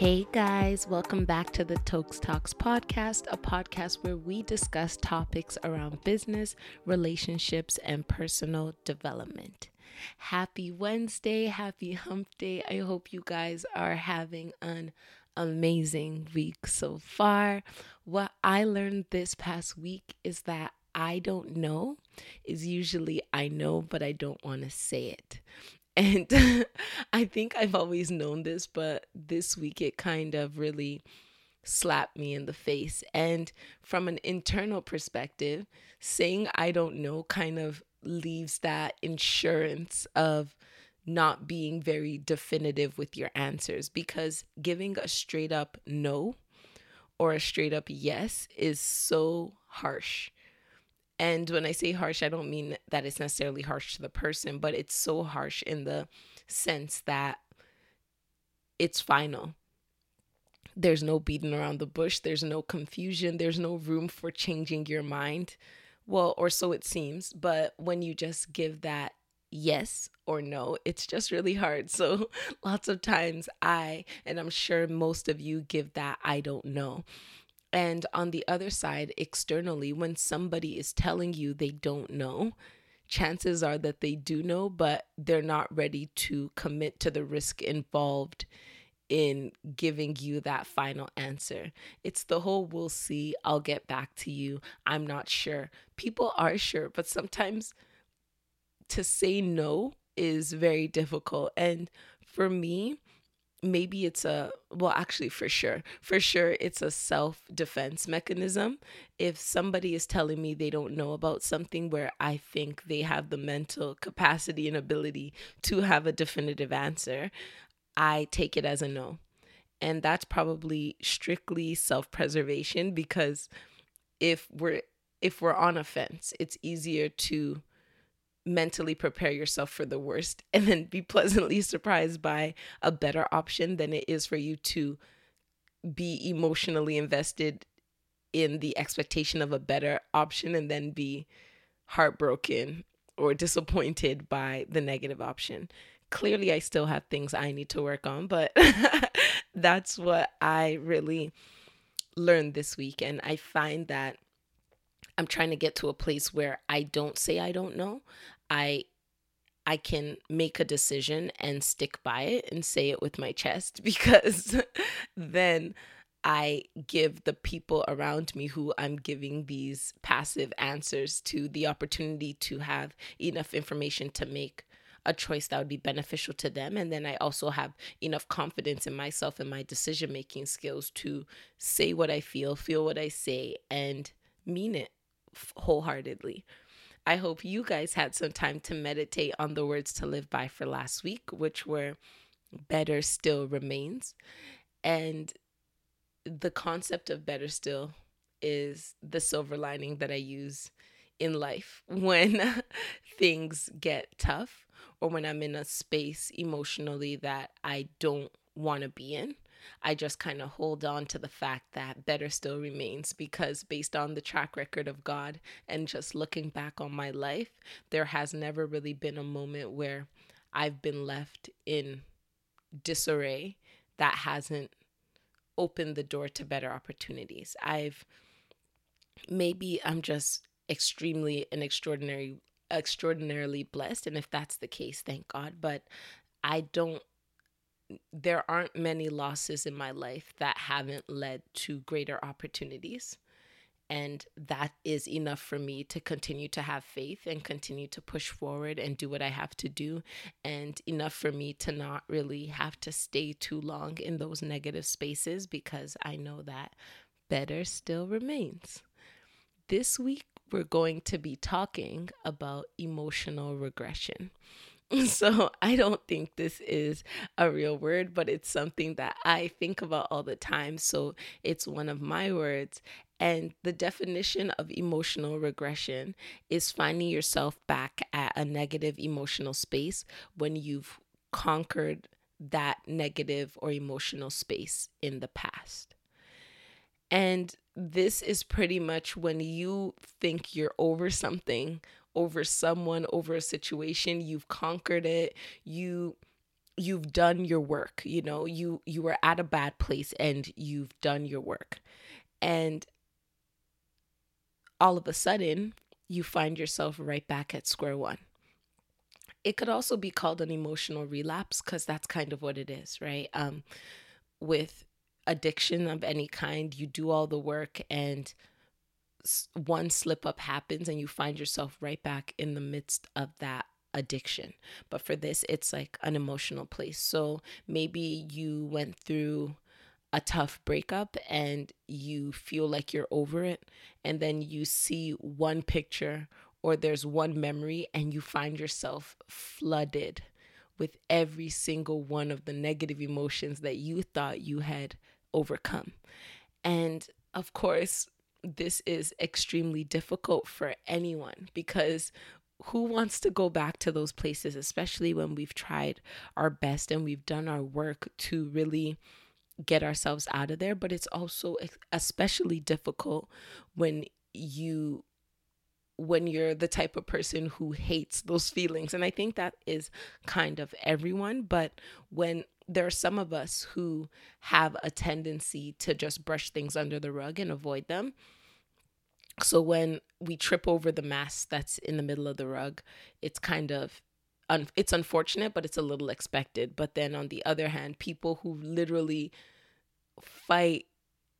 Hey guys, welcome back to the Tokes Talks podcast, a podcast where we discuss topics around business, relationships, and personal development. Happy Wednesday, happy hump day. I hope you guys are having an amazing week so far. What I learned this past week is that I don't know is usually I know, but I don't want to say it. And I think I've always known this, but this week it kind of really slapped me in the face. And from an internal perspective, saying I don't know kind of leaves that insurance of not being very definitive with your answers because giving a straight up no or a straight up yes is so harsh. And when I say harsh, I don't mean that it's necessarily harsh to the person, but it's so harsh in the sense that it's final. There's no beating around the bush, there's no confusion, there's no room for changing your mind. Well, or so it seems, but when you just give that yes or no, it's just really hard. So, lots of times I, and I'm sure most of you, give that I don't know. And on the other side, externally, when somebody is telling you they don't know, chances are that they do know, but they're not ready to commit to the risk involved in giving you that final answer. It's the whole we'll see, I'll get back to you, I'm not sure. People are sure, but sometimes to say no is very difficult. And for me, maybe it's a well actually for sure for sure it's a self defense mechanism. If somebody is telling me they don't know about something where i think they have the mental capacity and ability to have a definitive answer i take it as a no. And that's probably strictly self preservation because if we're if we're on a fence it's easier to mentally prepare yourself for the worst and then be pleasantly surprised by a better option than it is for you to be emotionally invested in the expectation of a better option and then be heartbroken or disappointed by the negative option. Clearly, I still have things I need to work on, but that's what I really learned this week. And I find that I'm trying to get to a place where I don't say I don't know. I I can make a decision and stick by it and say it with my chest because then I give the people around me who I'm giving these passive answers to the opportunity to have enough information to make a choice that would be beneficial to them. And then I also have enough confidence in myself and my decision making skills to say what I feel, feel what I say, and mean it wholeheartedly. I hope you guys had some time to meditate on the words to live by for last week, which were better still remains. And the concept of better still is the silver lining that I use in life when things get tough or when I'm in a space emotionally that I don't want to be in. I just kind of hold on to the fact that better still remains because, based on the track record of God and just looking back on my life, there has never really been a moment where I've been left in disarray that hasn't opened the door to better opportunities. I've maybe I'm just extremely and extraordinary extraordinarily blessed and if that's the case thank God but I don't there aren't many losses in my life that haven't led to greater opportunities. And that is enough for me to continue to have faith and continue to push forward and do what I have to do. And enough for me to not really have to stay too long in those negative spaces because I know that better still remains. This week, we're going to be talking about emotional regression. So I don't think this is a real word, but it's something that I think about all the time. So it's one of my words. And the definition of emotional regression is finding yourself back at a negative emotional space when you've conquered that negative or emotional space in the past. And this is pretty much when you think you're over something over someone, over a situation. You've conquered it. You you've done your work you know you you were at a bad place and you've done your work and all of a sudden you find yourself right back at square one it could also be called an emotional relapse because that's kind of what it is right um with addiction of any kind you do all the work and one slip up happens and you find yourself right back in the midst of that addiction. But for this, it's like an emotional place. So maybe you went through a tough breakup and you feel like you're over it. And then you see one picture or there's one memory and you find yourself flooded with every single one of the negative emotions that you thought you had overcome. And of course, this is extremely difficult for anyone because who wants to go back to those places, especially when we've tried our best and we've done our work to really get ourselves out of there? But it's also especially difficult when you when you're the type of person who hates those feelings and i think that is kind of everyone but when there are some of us who have a tendency to just brush things under the rug and avoid them so when we trip over the mass that's in the middle of the rug, it's kind of un- it's unfortunate, but it's a little expected. But then on the other hand, people who literally fight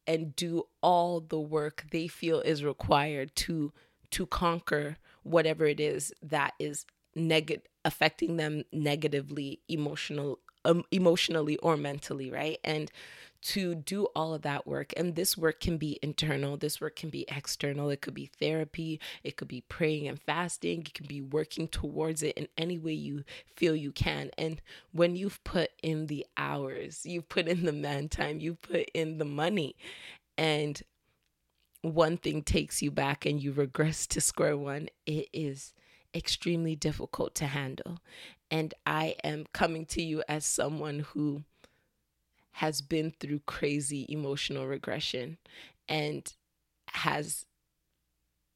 and do all the work they feel is required to to conquer whatever it is that is negative affecting them negatively emotional um, emotionally or mentally right and to do all of that work. And this work can be internal, this work can be external. It could be therapy, it could be praying and fasting, it can be working towards it in any way you feel you can. And when you've put in the hours, you've put in the man time, you put in the money, and one thing takes you back and you regress to square one, it is extremely difficult to handle. And I am coming to you as someone who has been through crazy emotional regression and has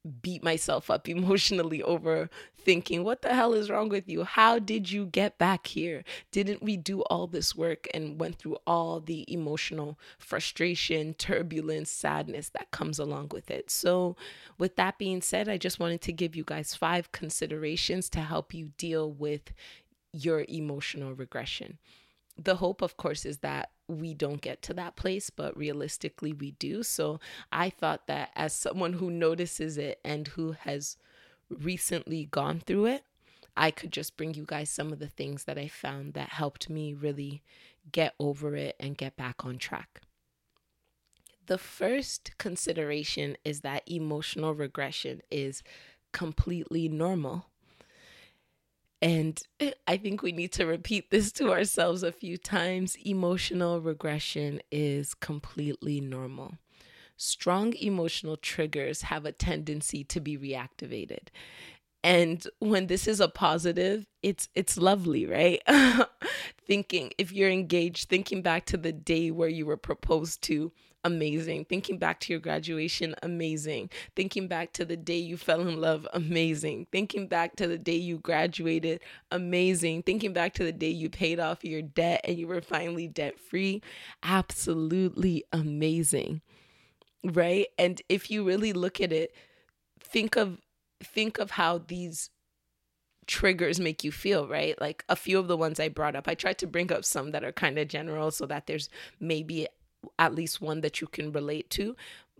beat myself up emotionally over thinking, what the hell is wrong with you? How did you get back here? Didn't we do all this work and went through all the emotional frustration, turbulence, sadness that comes along with it? So, with that being said, I just wanted to give you guys five considerations to help you deal with your emotional regression. The hope, of course, is that we don't get to that place, but realistically we do. So I thought that as someone who notices it and who has recently gone through it, I could just bring you guys some of the things that I found that helped me really get over it and get back on track. The first consideration is that emotional regression is completely normal. And I think we need to repeat this to ourselves a few times. Emotional regression is completely normal. Strong emotional triggers have a tendency to be reactivated. And when this is a positive, it's it's lovely, right? thinking if you're engaged, thinking back to the day where you were proposed to, amazing. Thinking back to your graduation, amazing. Thinking back to the day you fell in love, amazing. Thinking back to the day you graduated, amazing. Thinking back to the day you paid off your debt and you were finally debt free, absolutely amazing. Right? And if you really look at it, think of think of how these triggers make you feel, right? Like a few of the ones I brought up. I tried to bring up some that are kind of general so that there's maybe at least one that you can relate to.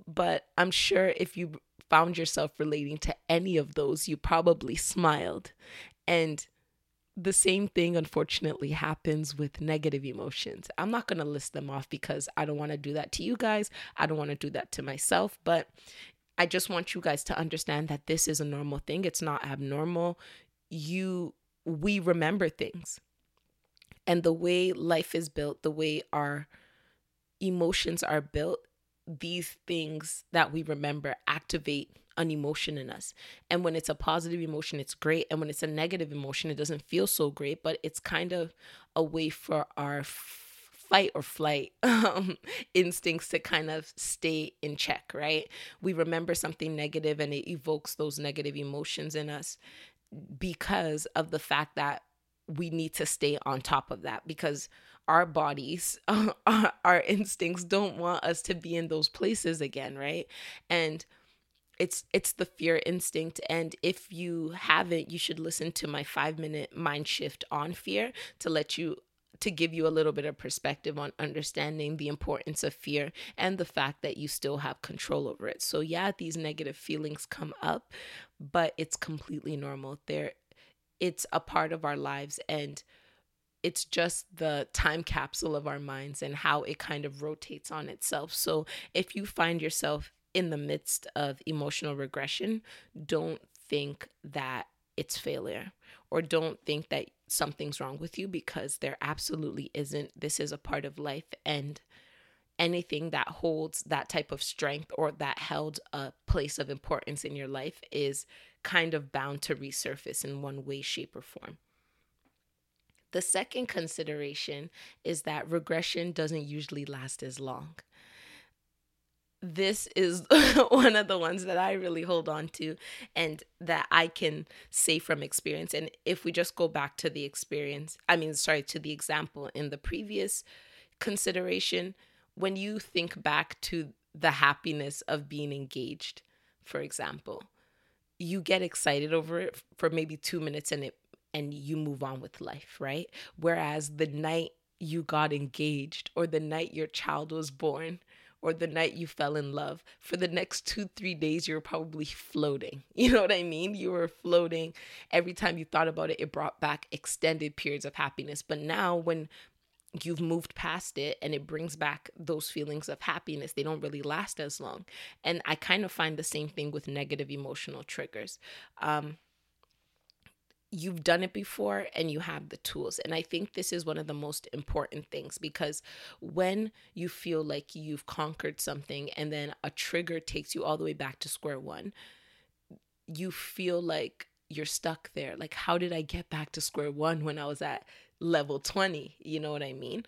But I'm sure if you found yourself relating to any of those, you probably smiled. And the same thing, unfortunately, happens with negative emotions. I'm not going to list them off because I don't want to do that to you guys. I don't want to do that to myself. But I just want you guys to understand that this is a normal thing. It's not abnormal. You, we remember things. And the way life is built, the way our emotions are built, these things that we remember activate an emotion in us. And when it's a positive emotion, it's great. And when it's a negative emotion, it doesn't feel so great, but it's kind of a way for our fight or flight um, instincts to kind of stay in check, right? We remember something negative and it evokes those negative emotions in us because of the fact that we need to stay on top of that because our bodies, uh, our instincts don't want us to be in those places again, right? And it's it's the fear instinct and if you haven't you should listen to my 5 minute mind shift on fear to let you to give you a little bit of perspective on understanding the importance of fear and the fact that you still have control over it. So yeah, these negative feelings come up, but it's completely normal. There it's a part of our lives and it's just the time capsule of our minds and how it kind of rotates on itself. So if you find yourself in the midst of emotional regression, don't think that it's failure or don't think that something's wrong with you because there absolutely isn't. This is a part of life and anything that holds that type of strength or that held a place of importance in your life is kind of bound to resurface in one way, shape, or form. The second consideration is that regression doesn't usually last as long. This is one of the ones that I really hold on to and that I can say from experience. And if we just go back to the experience, I mean, sorry, to the example in the previous consideration, when you think back to the happiness of being engaged, for example, you get excited over it for maybe two minutes and it and you move on with life, right? Whereas the night you got engaged or the night your child was born or the night you fell in love, for the next two, three days, you're probably floating. You know what I mean? You were floating. Every time you thought about it, it brought back extended periods of happiness. But now, when you've moved past it and it brings back those feelings of happiness. They don't really last as long. And I kind of find the same thing with negative emotional triggers. Um, you've done it before and you have the tools. And I think this is one of the most important things because when you feel like you've conquered something and then a trigger takes you all the way back to square one, you feel like you're stuck there. Like, how did I get back to square one when I was at level 20? You know what I mean?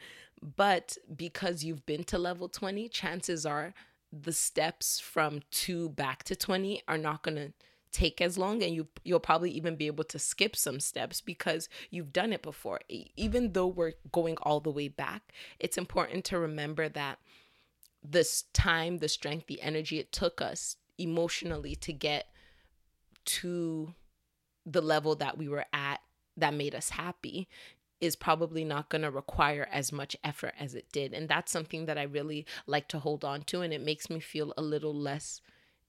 But because you've been to level 20, chances are the steps from two back to 20 are not going to take as long and you you'll probably even be able to skip some steps because you've done it before. Even though we're going all the way back it's important to remember that this time the strength the energy it took us emotionally to get to the level that we were at that made us happy is probably not going to require as much effort as it did. And that's something that I really like to hold on to and it makes me feel a little less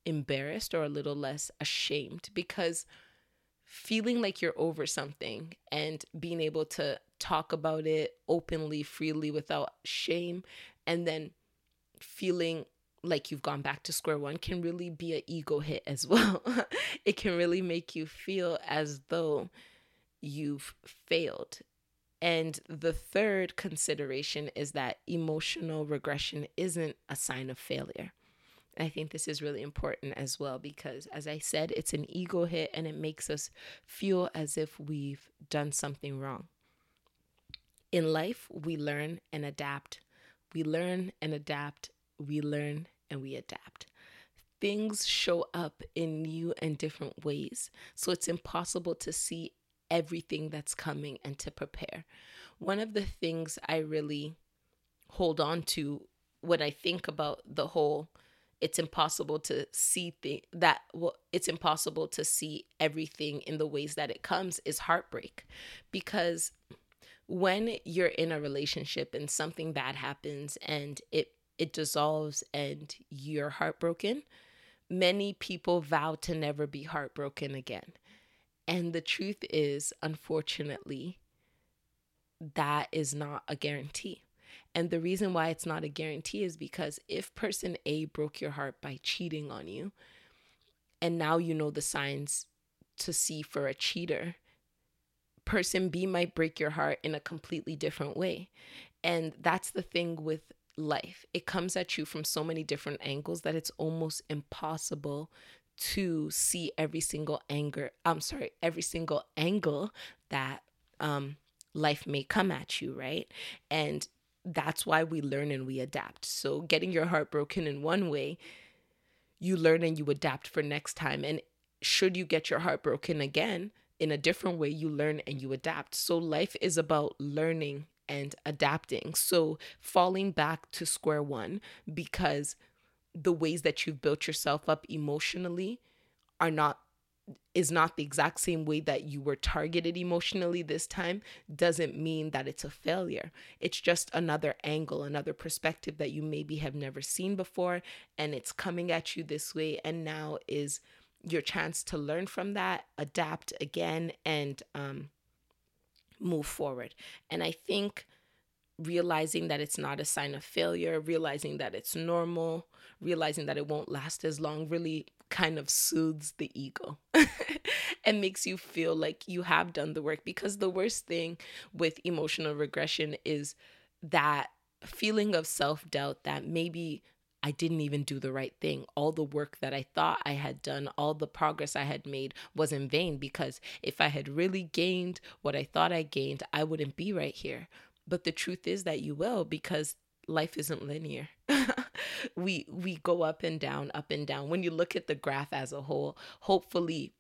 embarrassed or a little less ashamed because feeling like you're over something and being able to talk about it openly, freely, without shame, and then feeling like you've gone back to square one can really be an ego hit as well. it can really make you feel as though you've failed. And the third consideration is that emotional regression isn't a sign of failure. I think this is really important as well because, as I said, it's an ego hit and it makes us feel as if we've done something wrong. In life, we learn and adapt. We learn and adapt. We learn and we adapt. Things show up in new and different ways. So it's impossible to see everything that's coming and to prepare. One of the things I really hold on to when I think about the whole it's impossible to see th- that well, it's impossible to see everything in the ways that it comes is heartbreak. Because when you're in a relationship and something bad happens and it it dissolves and you're heartbroken many people vow to never be heartbroken again. And the truth is unfortunately that is not a guarantee and the reason why it's not a guarantee is because if person A broke your heart by cheating on you, and now you know the signs to see for a cheater, person B might break your heart in a completely different way. And that's the thing with life. It comes at you from so many different angles that it's almost impossible to see every single anger, I'm sorry, every single angle that um life may come at you, right? And that's why we learn and we adapt. So, getting your heart broken in one way, you learn and you adapt for next time. And should you get your heart broken again, in a different way, you learn and you adapt. So life is about learning and adapting. So falling back to square one because the ways that you've built yourself up emotionally are not is not the exact same way that you were targeted emotionally this time doesn't mean that it's a failure. It's just another angle, another perspective that you maybe have never seen before and it's coming at you this way and now is your chance to learn from that, adapt again and um move forward. And I think realizing that it's not a sign of failure, realizing that it's normal, realizing that it won't last as long really kind of soothes the ego and makes you feel like you have done the work. Because the worst thing with emotional regression is that feeling of self doubt that maybe I didn't even do the right thing. All the work that I thought I had done, all the progress I had made was in vain because if I had really gained what I thought I gained, I wouldn't be right here. But the truth is that you will because life isn't linear. we we go up and down, up and down. When you look at the graph as a whole, hopefully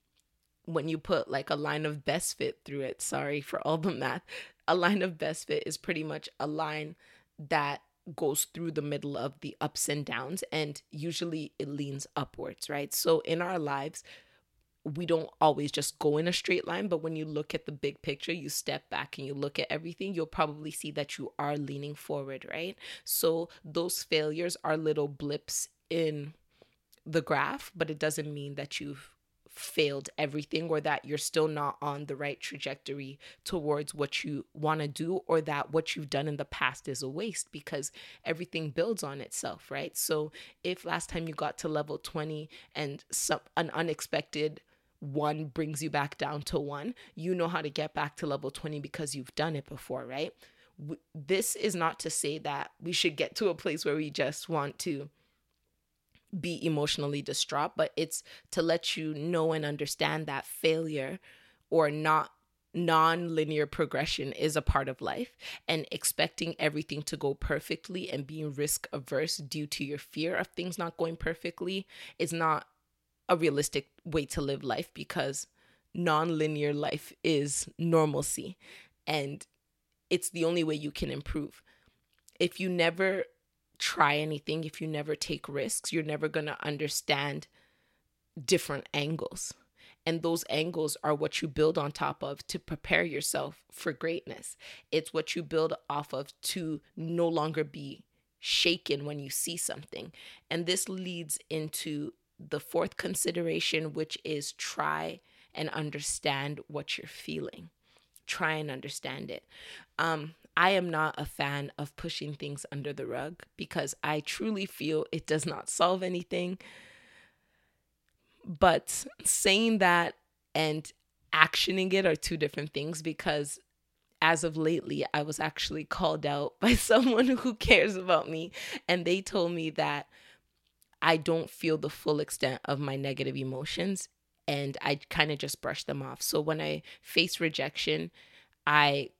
when you put like a line of best fit through it, sorry for all the math, a line of best fit is pretty much a line that goes through the middle of the ups and downs and usually it leans upwards, right? So in our lives, we don't always just go in a straight line, but when you look at the big picture, you step back and you look at everything, you'll probably see that you are leaning forward, right? So those failures are little blips in the graph, but it doesn't mean that you've failed everything or that you're still not on the right trajectory towards what you want to do or that what you've done in the past is a waste because everything builds on itself right so if last time you got to level 20 and some an unexpected one brings you back down to one, you know how to get back to level 20 because you've done it before, right? This is not to say that we should get to a place where we just want to be emotionally distraught, but it's to let you know and understand that failure or not non-linear progression is a part of life and expecting everything to go perfectly and being risk averse due to your fear of things not going perfectly is not a realistic way to live life because non-linear life is normalcy and it's the only way you can improve. If you never try anything, if you never take risks, you're never going to understand different angles. And those angles are what you build on top of to prepare yourself for greatness. It's what you build off of to no longer be shaken when you see something. And this leads into the fourth consideration, which is try and understand what you're feeling. Try and understand it. Um, I am not a fan of pushing things under the rug because I truly feel it does not solve anything. But saying that and actioning it are two different things because as of lately, I was actually called out by someone who cares about me, and they told me that I don't feel the full extent of my negative emotions and I kind of just brush them off. So when I face rejection, I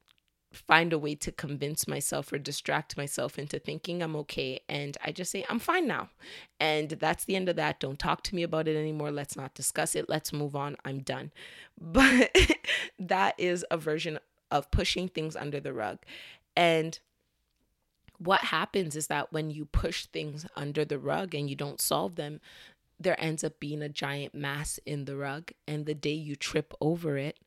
find a way to convince myself or distract myself into thinking I'm okay. And I just say, I'm fine now. And that's the end of that. Don't talk to me about it anymore. Let's not discuss it. Let's move on. I'm done. But that is a version of pushing things under the rug. And what happens is that when you push things under the rug and you don't solve them, there ends up being a giant mass in the rug. And the day you trip over it,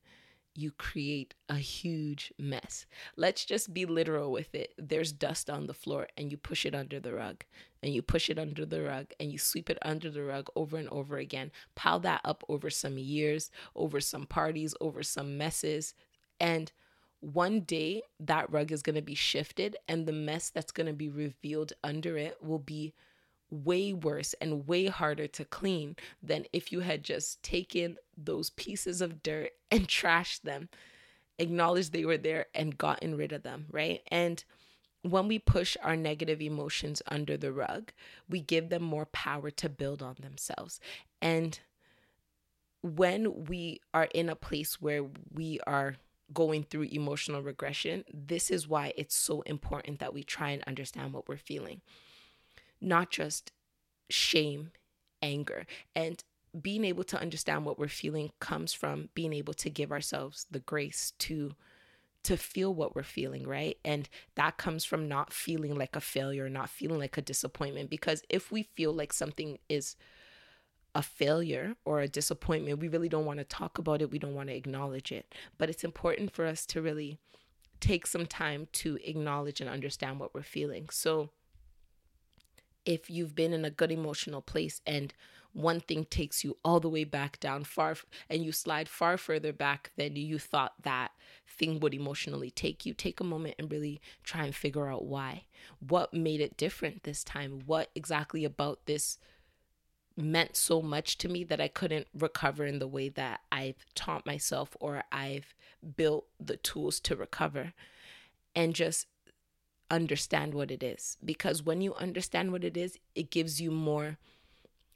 you create a huge mess. Let's just be literal with it. There's dust on the floor, and you push it under the rug, and you push it under the rug, and you sweep it under the rug over and over again. Pile that up over some years, over some parties, over some messes. And one day that rug is going to be shifted and the mess that's going to be revealed under it will be way worse and way harder to clean than if you had just taken those pieces of dirt and trashed them, acknowledged they were there and gotten rid of them, right? And when we push our negative emotions under the rug, we give them more power to build on themselves. And when we are in a place where we are going through emotional regression, this is why it's so important that we try and understand what we're feeling. Not just shame, anger. And being able to understand what we're feeling comes from being able to give ourselves the grace to to feel what we're feeling, right? And that comes from not feeling like a failure, not feeling like a disappointment. Because if we feel like something is a failure or a disappointment, we really don't want to talk about it. We don't want to acknowledge it. But it's important for us to really take some time to acknowledge and understand what we're feeling. So if you've been in a good emotional place and one thing takes you all the way back down far and you slide far further back than you thought that thing would emotionally take you take a moment and really try and figure out why what made it different this time what exactly about this meant so much to me that I couldn't recover in the way that I've taught myself or I've built the tools to recover and just understand what it is. Because when you understand what it is it gives you more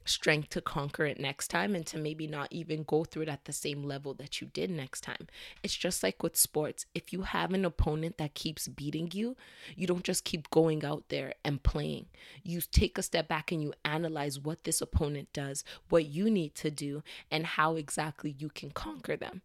strength to conquer it next time and to maybe not even go through it at the same level that you did next time. It's just like with sports. If you have an opponent that keeps beating you, you don't just keep going out there and playing. You take a step back and you analyze what this opponent does, what you need to do, and how exactly you can conquer them.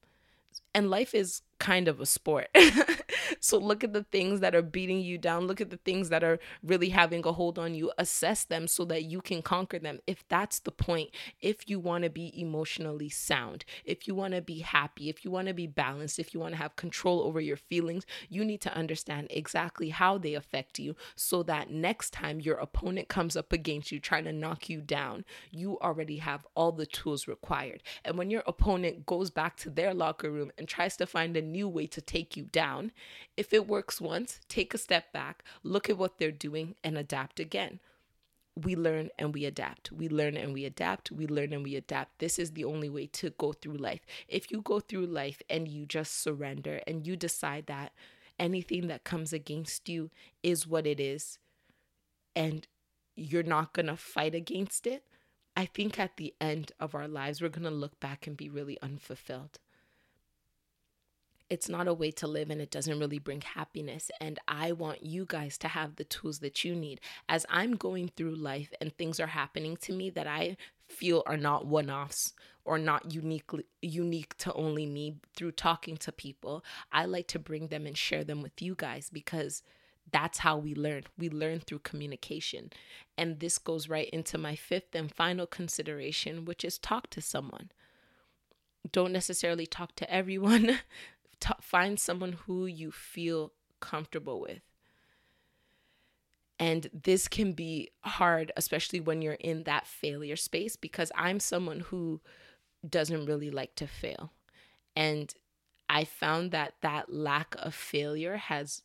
And life is kind of a sport. so look at the things that are beating you down. Look at the things that are really having a hold on you. Assess them so that you can conquer them. If that's the point, if you want to be emotionally sound, if you want to be happy, if you want to be balanced, if you want to have control over your feelings, you need to understand exactly how they affect you so that next time your opponent comes up against you trying to knock you down, you already have all the tools required. And when your opponent goes back to their locker room and tries to find a new way to take you down. If it works once, take a step back, look at what they're doing, and adapt again. We learn and we adapt. We learn and we adapt. We learn and we adapt. This is the only way to go through life. If you go through life and you just surrender and you decide that anything that comes against you is what it is, and you're not going to fight against it, I think at the end of our lives, we're going to look back and be really unfulfilled it's not a way to live and it doesn't really bring happiness. And I want you guys to have the tools that you need. As I'm going through life and things are happening to me that I feel are not one offs or not uniquely unique to only me through talking to people, I like to bring them and share them with you guys because that's how we learn. We learn through communication. And this goes right into my fifth and final consideration, which is talk to someone. Don't necessarily talk to everyone. t- find someone who you feel comfortable with. And this can be hard, especially when you're in that failure space, because I'm someone who doesn't really like to fail. And I found that that lack of failure has,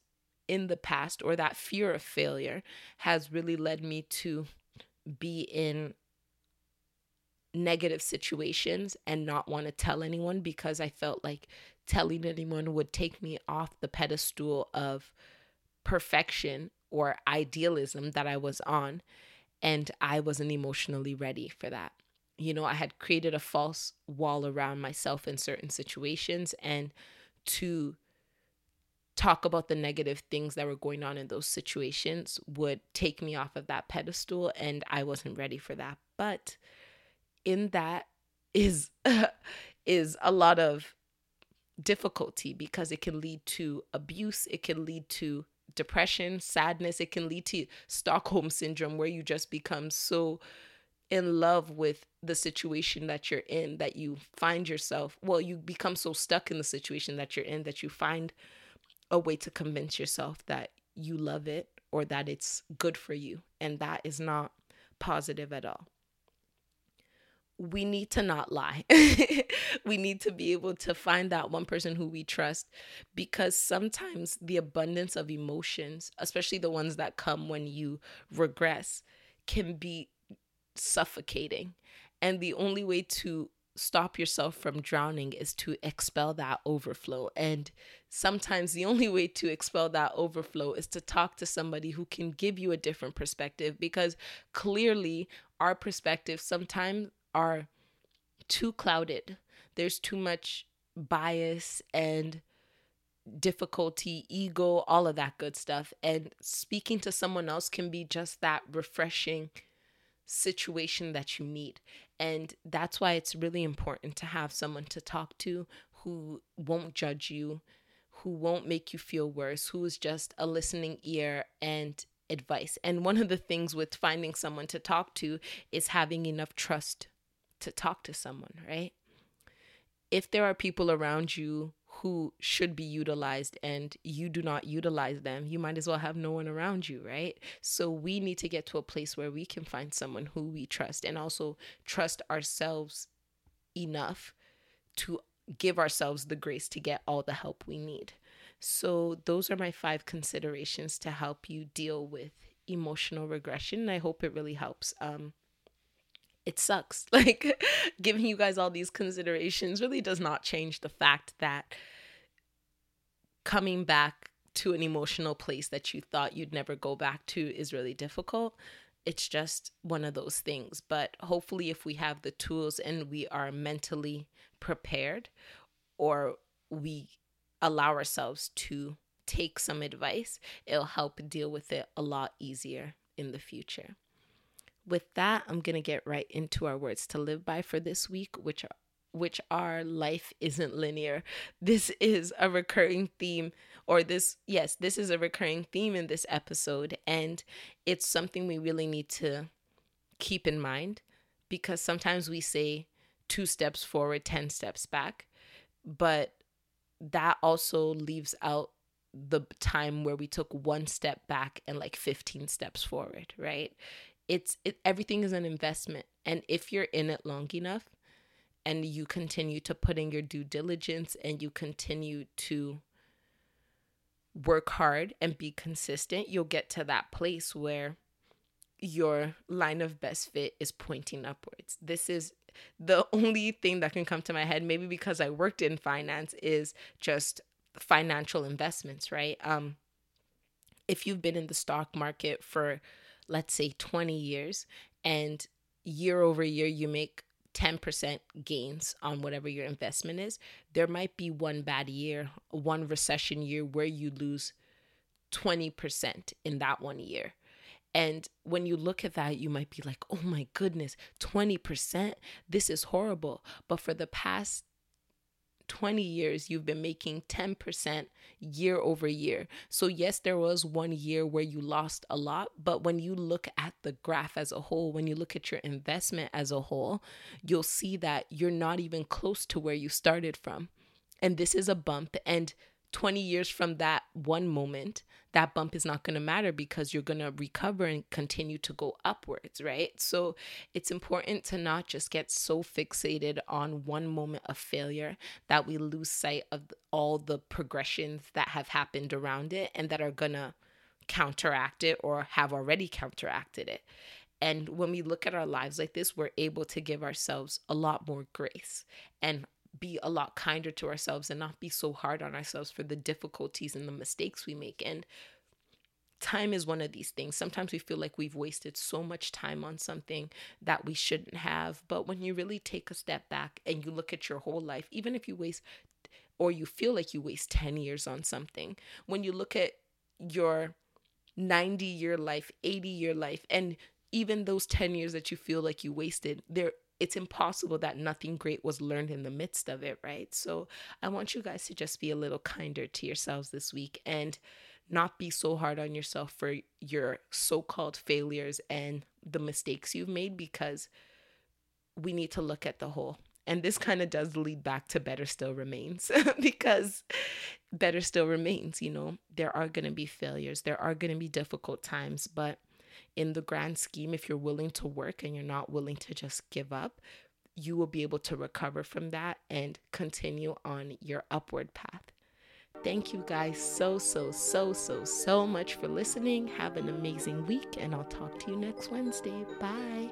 in the past, or that fear of failure has really led me to be in negative situations and not want to tell anyone because I felt like telling anyone would take me off the pedestal of perfection or idealism that I was on. And I wasn't emotionally ready for that. You know, I had created a false wall around myself in certain situations. And to talk about the negative things that were going on in those situations would take me off of that pedestal. And I wasn't ready for that. But in that is is a lot of difficulty because it can lead to abuse, it can lead to depression, sadness, it can lead to Stockholm syndrome where you just become so in love with the situation that you're in that you find yourself, well, you become so stuck in the situation that you're in that you find a way to convince yourself that you love it or that it's good for you. And that is not positive at all we need to not lie. we need to be able to find that one person who we trust because sometimes the abundance of emotions, especially the ones that come when you regress, can be suffocating. And the only way to stop yourself from drowning is to expel that overflow. And sometimes the only way to expel that overflow is to talk to somebody who can give you a different perspective because clearly our perspective sometimes are too clouded. There's too much bias and difficulty, ego, all of that good stuff. And speaking to someone else can be just that refreshing situation that you need. And that's why it's really important to have someone to talk to who won't judge you, who won't make you feel worse, who is just a listening ear and advice. And one of the things with finding someone to talk to is having enough trust to talk to someone, right? If there are people around you who should be utilized and you do not utilize them, you might as well have no one around you, right? So we need to get to a place where we can find someone who we trust and also trust ourselves enough to give ourselves the grace to get all the help we need. So, those are my five considerations to help you deal with emotional regression. I hope it really helps. Um, it sucks. Like, giving you guys all these considerations really does not change the fact that coming back to an emotional place that you thought you'd never go back to is really difficult. It's just one of those things. But hopefully, if we have the tools and we are mentally prepared or we allow ourselves to take some advice, it'll help deal with it a lot easier in the future. With that, I'm going to get right into our words to live by for this week, which are which are life isn't linear. This is a recurring theme or this yes, this is a recurring theme in this episode and it's something we really need to keep in mind because sometimes we say two steps forward, 10 steps back, but that also leaves out the time where we took one step back and like 15 steps forward, right? It's it everything is an investment. And if you're in it long enough and you continue to put in your due diligence and you continue to work hard and be consistent, you'll get to that place where your line of best fit is pointing upwards. This is the only thing that can come to my head, maybe because I worked in finance, is just financial investments, right? Um, if you've been in the stock market for, let's say, 20 years and year over year you make 10% gains on whatever your investment is, there might be one bad year, one recession year where you lose 20% in that one year. And when you look at that, you might be like, oh my goodness, 20%? This is horrible. But for the past 20 years, you've been making 10% year over year. So, yes, there was one year where you lost a lot, but when you look at the graph as a whole, when you look at your investment as a whole, you'll see that you're not even close to where you started from. And this is a bump. And 20 years from that one moment, that bump is not going to matter because you're going to recover and continue to go upwards, right? So it's important to not just get so fixated on one moment of failure that we lose sight of all the progressions that have happened around it and that are going to counteract it or have already counteracted it. And when we look at our lives like this, we're able to give ourselves a lot more grace and be a lot kinder to ourselves and not be so hard on ourselves for the difficulties and the mistakes we make. And time is one of these things. Sometimes we feel like we've wasted so much time on something that we shouldn't have. But when you really take a step back and you look at your whole life, even if you waste or you feel like you waste 10 years on something, when you look at your 90 year life, 80 year life, and even those 10 years that you feel like you wasted, there it's impossible that nothing great was learned in the midst of it, right? So I want you guys to just be a little kinder to yourselves this week and not be so hard on yourself for your so called failures and the mistakes you've made because we need to look at the whole. And this kind of does lead back to better still remains because better still remains, you know, there are going to be failures, there are going to be difficult times, but in the grand scheme, if you're willing to work and you're not willing to just give up, you will be able to recover from that and continue on your upward path. Thank you guys so, so, so, so, so much for listening. Have an amazing week, and I'll talk to you next Wednesday. Bye.